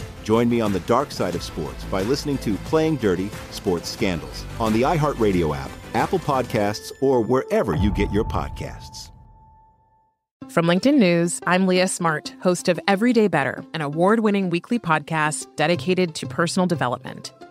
Join me on the dark side of sports by listening to Playing Dirty Sports Scandals on the iHeartRadio app, Apple Podcasts, or wherever you get your podcasts. From LinkedIn News, I'm Leah Smart, host of Everyday Better, an award winning weekly podcast dedicated to personal development.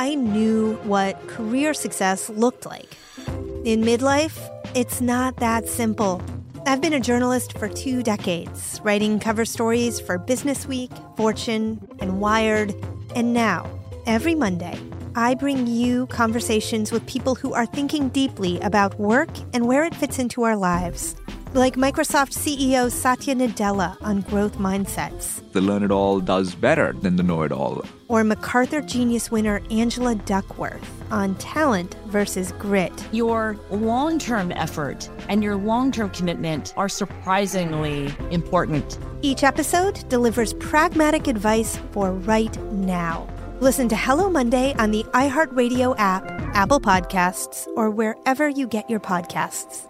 I knew what career success looked like. In midlife, it's not that simple. I've been a journalist for two decades, writing cover stories for Business Week, Fortune, and Wired. And now, every Monday, I bring you conversations with people who are thinking deeply about work and where it fits into our lives. Like Microsoft CEO Satya Nadella on growth mindsets. The learn it all does better than the know it all. Or MacArthur Genius winner Angela Duckworth on talent versus grit. Your long term effort and your long term commitment are surprisingly important. Each episode delivers pragmatic advice for right now. Listen to Hello Monday on the iHeartRadio app, Apple Podcasts, or wherever you get your podcasts.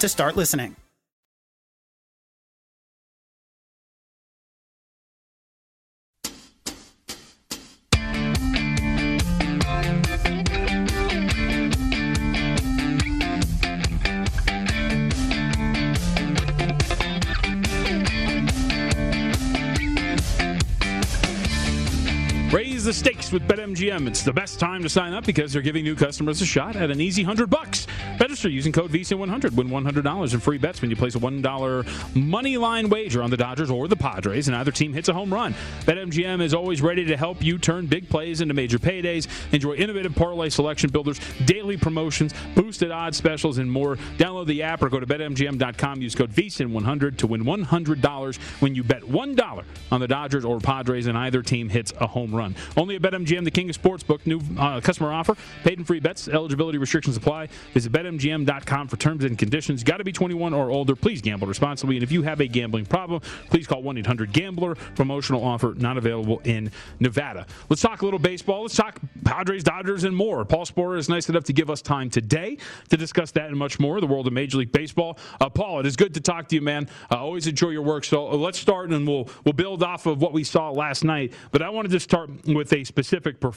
to start listening. Raise the stakes with BetMGM. It's the best time to sign up because they're giving new customers a shot at an easy 100 bucks. Register using code VSIN100. Win $100 in free bets when you place a $1 money line wager on the Dodgers or the Padres, and either team hits a home run. BetMGM is always ready to help you turn big plays into major paydays. Enjoy innovative parlay selection builders, daily promotions, boosted odds specials, and more. Download the app or go to BetMGM.com. Use code VSIN100 to win $100 when you bet $1 on the Dodgers or Padres, and either team hits a home run. Only at BetMGM, the king of sportsbook. New uh, customer offer. Paid and free bets. Eligibility restrictions apply. Visit BetMGM.com for terms and conditions. Got to be 21 or older. Please gamble responsibly. And if you have a gambling problem, please call 1 800 Gambler. Promotional offer not available in Nevada. Let's talk a little baseball. Let's talk Padres, Dodgers, and more. Paul Sporer is nice enough to give us time today to discuss that and much more. The world of Major League Baseball. Uh, Paul, it is good to talk to you, man. I always enjoy your work. So uh, let's start and we'll we'll build off of what we saw last night. But I wanted to start with a specific performance.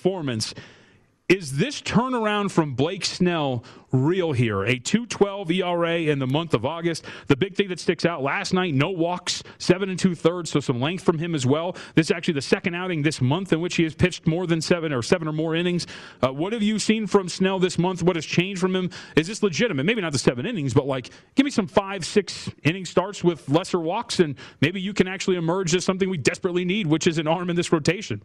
Is this turnaround from Blake Snell real here? A 212 ERA in the month of August. The big thing that sticks out last night, no walks, seven and two thirds, so some length from him as well. This is actually the second outing this month in which he has pitched more than seven or seven or more innings. Uh, what have you seen from Snell this month? What has changed from him? Is this legitimate? Maybe not the seven innings, but like give me some five, six inning starts with lesser walks, and maybe you can actually emerge as something we desperately need, which is an arm in this rotation.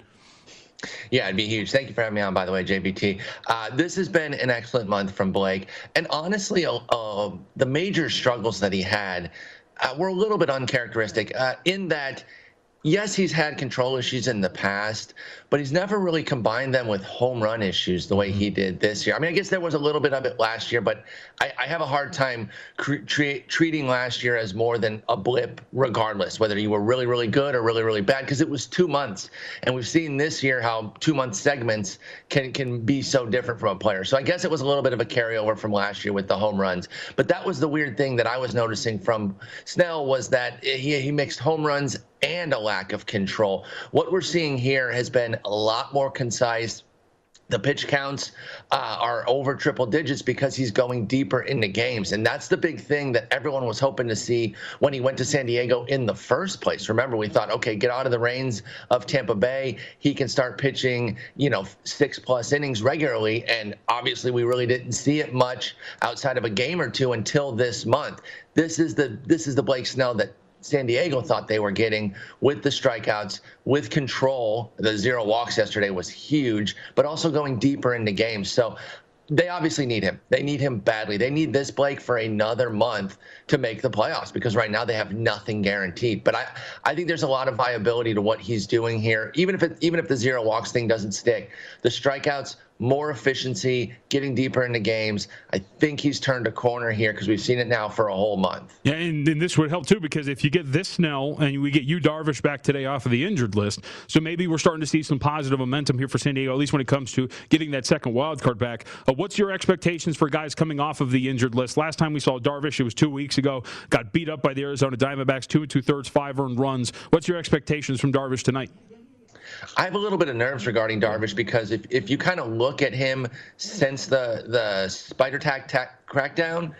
Yeah, it'd be huge. Thank you for having me on, by the way, JBT. Uh, this has been an excellent month from Blake. And honestly, uh, uh, the major struggles that he had uh, were a little bit uncharacteristic uh, in that yes, he's had control issues in the past, but he's never really combined them with home run issues the way he mm-hmm. did this year. I mean, I guess there was a little bit of it last year, but I, I have a hard time cre- tre- treating last year as more than a blip, regardless whether you were really, really good or really, really bad, because it was two months, and we've seen this year how two month segments can can be so different from a player. So I guess it was a little bit of a carryover from last year with the home runs, but that was the weird thing that I was noticing from Snell was that he he mixed home runs and a lack of control. What we're seeing here has been a lot more concise. The pitch counts uh, are over triple digits because he's going deeper into games. And that's the big thing that everyone was hoping to see when he went to San Diego in the first place. Remember, we thought, okay, get out of the reins of Tampa Bay. He can start pitching, you know, six plus innings regularly. And obviously, we really didn't see it much outside of a game or two until this month. This is the this is the Blake Snell that San Diego thought they were getting with the strikeouts, with control. The zero walks yesterday was huge, but also going deeper into games. So they obviously need him. They need him badly. They need this Blake for another month to make the playoffs because right now they have nothing guaranteed. But I, I think there's a lot of viability to what he's doing here. Even if it, even if the zero walks thing doesn't stick, the strikeouts more efficiency, getting deeper into games. I think he's turned a corner here because we've seen it now for a whole month. Yeah, and, and, this would help too because if you get this Snell and we get Yu Darvish back today off of the injured list, so maybe we're starting to see some positive momentum here for San Diego, at least when it comes to getting that second wild card back. Uh, what's your expectations for guys coming off of the injured list? Last time we saw Darvish, it was two weeks ago, got beat up by the Arizona Diamondbacks, two and two thirds, five earned runs. What's your expectations from Darvish tonight? I have a little bit of nerves regarding Darvish because if, if you kind of look at him since the the spider tack tack crackdown,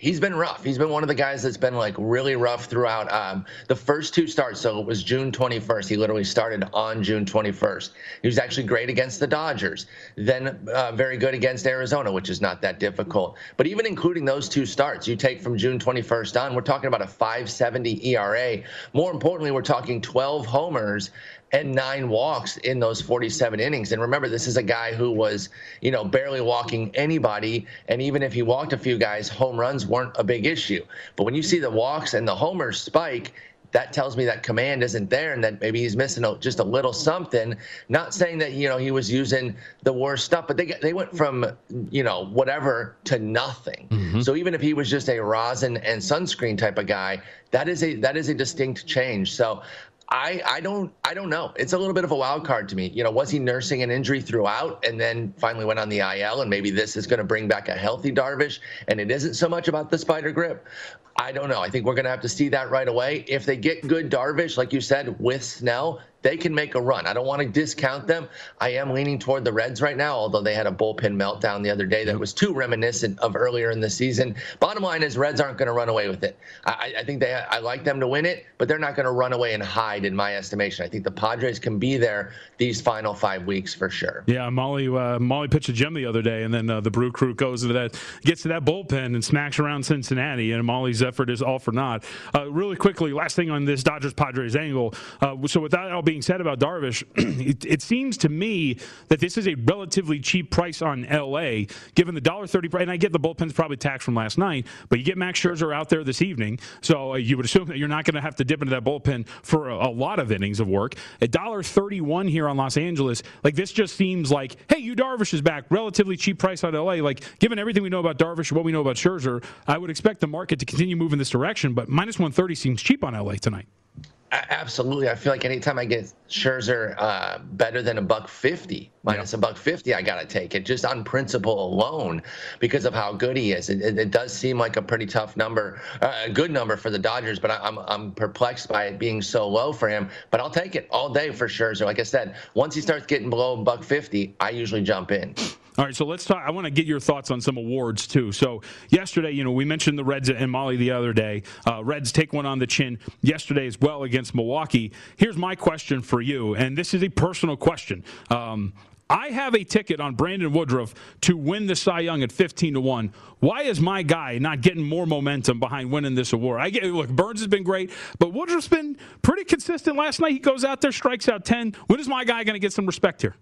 he's been rough. He's been one of the guys that's been like really rough throughout um, the first two starts. So it was June 21st. He literally started on June 21st. He was actually great against the Dodgers, then uh, very good against Arizona, which is not that difficult. But even including those two starts, you take from June 21st on, we're talking about a 570 ERA. More importantly, we're talking 12 homers and nine walks in those 47 innings. And remember, this is a guy who was, you know, barely walking anybody. And even if he walked a few guys, home runs weren't a big issue. But when you see the walks and the homers spike, that tells me that command isn't there and that maybe he's missing a, just a little something. Not saying that you know he was using the worst stuff, but they they went from you know whatever to nothing. Mm-hmm. So even if he was just a rosin and sunscreen type of guy, that is a that is a distinct change. So I, I don't I don't know. It's a little bit of a wild card to me. You know, was he nursing an injury throughout and then finally went on the IL and maybe this is going to bring back a healthy Darvish and it isn't so much about the spider grip. I don't know. I think we're going to have to see that right away. If they get good Darvish, like you said, with Snell, they can make a run. I don't want to discount them. I am leaning toward the Reds right now, although they had a bullpen meltdown the other day that was too reminiscent of earlier in the season. Bottom line is, Reds aren't going to run away with it. I, I think they, I like them to win it, but they're not going to run away and hide, in my estimation. I think the Padres can be there these final five weeks for sure. Yeah, Mahle, uh, Mahle pitched a gem the other day, and then uh, the Brew Crew goes to that, gets to that bullpen and smacks around Cincinnati, and Mahle's effort is all for naught. Uh, really quickly, last thing on this Dodgers Padres angle. Uh, so, with that all being said about Darvish. it, it, seems to me that this is a relatively cheap price on LA, given the dollar thirty. price. And I get the bullpen's probably taxed from last night, but you get Max Scherzer out there this evening, so uh, you would assume that you're not going to have to dip into that bullpen for a, a lot of innings of work. A dollar thirty-one here on Los Angeles, like this just seems like, hey, Yu Darvish is back, relatively cheap price on LA. Like given everything we know about Darvish, and what we know about Scherzer, I would expect the market to continue moving this direction. But minus one thirty seems cheap on LA tonight. Absolutely. I feel like anytime I get Scherzer uh, better than a buck 50, minus yeah. a buck 50, I got to take it just on principle alone because of how good he is. It, it, it does seem like a pretty tough number, uh, a good number for the Dodgers, but I, am I'm, I'm perplexed by it being so low for him. But I'll take it all day for Scherzer. Like I said, once he starts getting below a buck 50, I usually jump in. All right, so let's talk. I want to get your thoughts on some awards too. So yesterday, you know, we mentioned the Reds and Mahle the other day. Uh, Reds take one on the chin yesterday as well against Milwaukee. Here's my question for you, and this is a personal question. Um, I have a ticket on Brandon Woodruff to win the Cy Young at 15 to 1. Why is my guy not getting more momentum behind winning this award? I get look, Burnes has been great, but Woodruff's been pretty consistent. Last night he goes out there, strikes out 10. When is my guy going to get some respect here?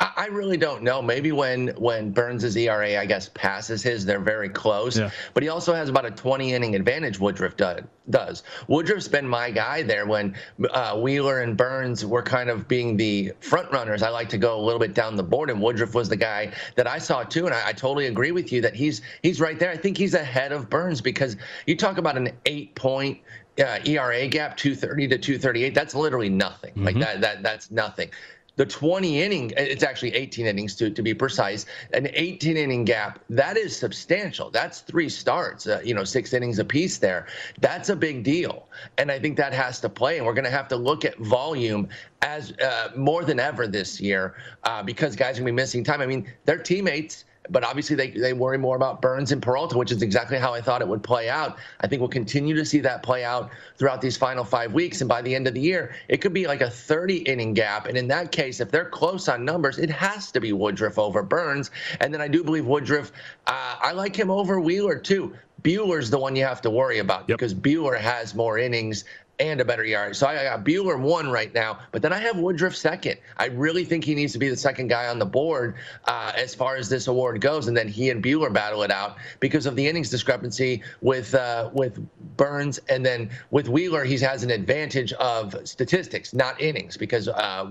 I really don't know. Maybe when when Burnes's ERA, I guess, passes his, they're very close. Yeah. But he also has about a 20 inning advantage. Woodruff does. Woodruff's been my guy there when uh, Wheeler and Burnes were kind of being the front runners. I like to go a little bit down the board, and Woodruff was the guy that I saw too. And I, I totally agree with you that he's he's right there. I think he's ahead of Burnes because you talk about an eight point uh, ERA gap, 230 to 238. That's literally nothing. Mm-hmm. Like that that that's nothing the 20 inning, it's actually 18 innings to, to be precise, an 18 inning gap, that is substantial. That's three starts, uh, you know, six innings apiece there. That's a big deal. And I think that has to play. And we're going to have to look at volume as uh, more than ever this year uh, because guys are going to be missing time. I mean, their teammates but obviously they, they worry more about Burnes and Peralta, which is exactly how I thought it would play out. I think we'll continue to see that play out throughout these final five weeks. And by the end of the year, it could be like a 30 inning gap. And in that case, if they're close on numbers, it has to be Woodruff over Burnes. And then I do believe Woodruff, uh, I like him over Wheeler too. Buehler's the one you have to worry about yep. because Buehler has more innings and a better yard. So I got Buehler one right now, but then I have Woodruff second. I really think he needs to be the second guy on the board uh, as far as this award goes, and then he and Buehler battle it out because of the innings discrepancy with uh, with Burnes, and then with Wheeler, he has an advantage of statistics, not innings, because uh,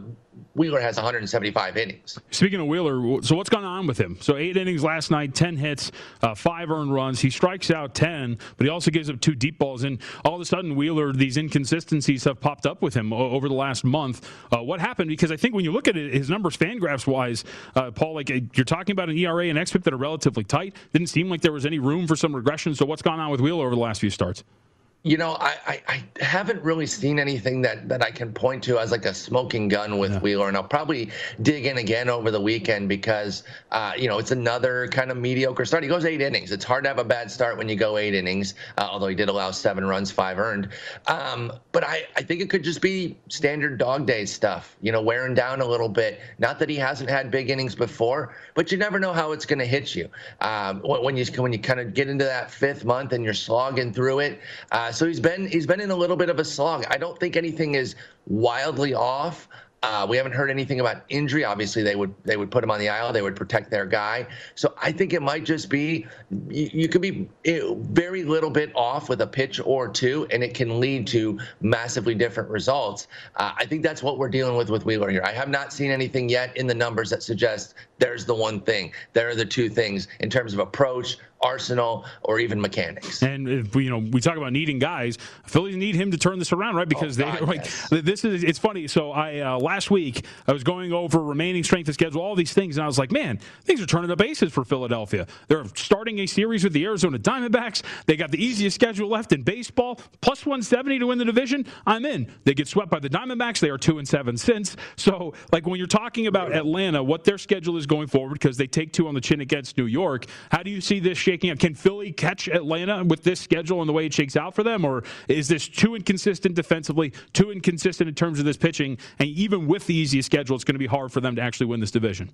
Wheeler has 175 innings. Speaking of Wheeler, so what's going on with him? So eight innings last night, 10 hits, uh, five earned runs. He strikes out 10, but he also gives up two deep balls. And all of a sudden, Wheeler, these inconsistencies have popped up with him over the last month. Uh, what happened? Because I think when you look at it, his numbers, Fangraphs wise, uh, Paul, like you're talking about an ERA and xFIP that are relatively tight. Didn't seem like there was any room for some regression. So what's gone on with Wheeler over the last few starts? You know, I, I, I, haven't really seen anything that, that I can point to as like a smoking gun with yeah. Wheeler, and I'll probably dig in again over the weekend because, uh, you know, it's another kind of mediocre start. He goes eight innings. It's hard to have a bad start when you go eight innings, uh, although he did allow seven runs, five earned. Um, but I, I think it could just be standard dog days stuff, you know, wearing down a little bit. Not that he hasn't had big innings before, but you never know how it's going to hit you. Um, when you when you kind of get into that fifth month and you're slogging through it. Uh, Uh, so he's been he's been in a little bit of a slog. I don't think anything is wildly off. Uh, we haven't heard anything about injury. Obviously, they would they would put him on the IL. They would protect their guy. So I think it might just be you, you could be eh, very little bit off with a pitch or two, and it can lead to massively different results. Uh, I think that's what we're dealing with with Wheeler here. I have not seen anything yet in the numbers that suggest there's the one thing. There are the two things in terms of approach, arsenal, or even mechanics. And if we, you know, we talk about needing guys. Phillies need him to turn this around, right? Because Oh, they God, like yes. this is it's funny. So I uh, last week I was going over remaining strength of schedule, all these things, and I was like, man, things are turning the bases for Philadelphia. They're starting a series with the Arizona Diamondbacks. They got the easiest schedule left in baseball, plus 170 to win the division. I'm in. They get swept by the Diamondbacks. They are two and seven since. So like when you're talking about Atlanta, what their schedule is going forward because they take two on the chin against New York. How do you see this shaking out? Can Philly catch Atlanta with this schedule and the way it shakes out for them, or is this too inconsistent defensively, too inconsistent in terms of this pitching, and even with the easiest schedule, it's going to be hard for them to actually win this division?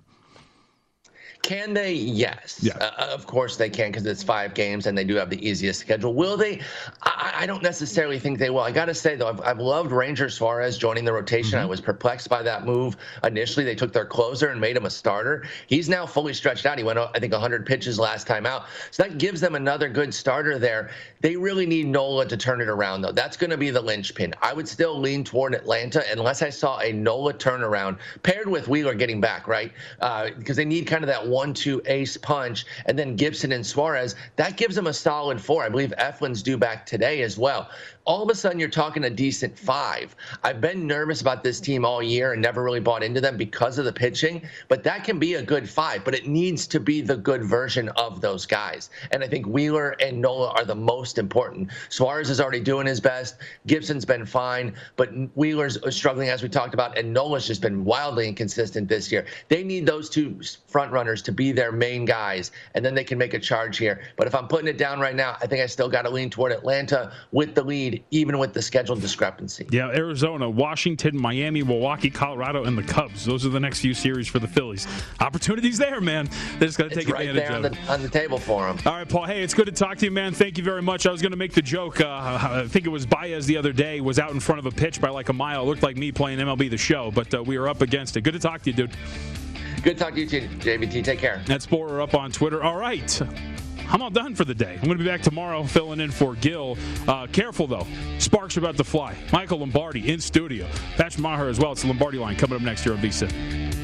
Can they? Yes. Yeah. Uh, of course they can because it's five games and they do have the easiest schedule. Will they? I, I don't necessarily think they will. I got to say, though, I've, I've loved Ranger Suarez joining the rotation. I was perplexed by that move initially. They took their closer and made him a starter. He's now fully stretched out. He went, I think, 100 pitches last time out. So that gives them another good starter there. They really need Nola to turn it around, though. That's going to be the linchpin. I would still lean toward Atlanta unless I saw a Nola turnaround paired with Wheeler getting back, right? Uh, because they need kind of that one-two ace punch, and then Gibson and Suarez. That gives them a solid four. I believe Eflin's due back today as well. All of a sudden, you're talking a decent five. I've been nervous about this team all year and never really bought into them because of the pitching, but that can be a good five. But it needs to be the good version of those guys. And I think Wheeler and Nola are the most important. Suarez is already doing his best. Gibson's been fine, but Wheeler's struggling, as we talked about, and Nola's just been wildly inconsistent this year. They need those two front runners to be their main guys, and then they can make a charge here. But if I'm putting it down right now, I think I still got to lean toward Atlanta with the lead, even with the schedule discrepancy. Yeah, Arizona, Washington, Miami, Milwaukee, Colorado, and the Cubs. Those are the next few series for the Phillies. Opportunities there, man. They just got to It's take right advantage there on of the, it. on the table for them. All right, Paul. Hey, it's good to talk to you, man. Thank you very much. I was going to make the joke. Uh, I think it was Baez the other day was out in front of a pitch by like a mile. It looked like me playing MLB the Show, but uh, we were up against it. Good to talk to you, dude. Good to talk to you too, JBT. Take care. That's Sporer up on Twitter. All right. I'm all done for the day. I'm going to be back tomorrow filling in for Gill. Uh, careful, though. Sparks are about to fly. Michael Lombardi in studio. Patch Maher as well. It's the Lombardi line coming up next year on VSIN.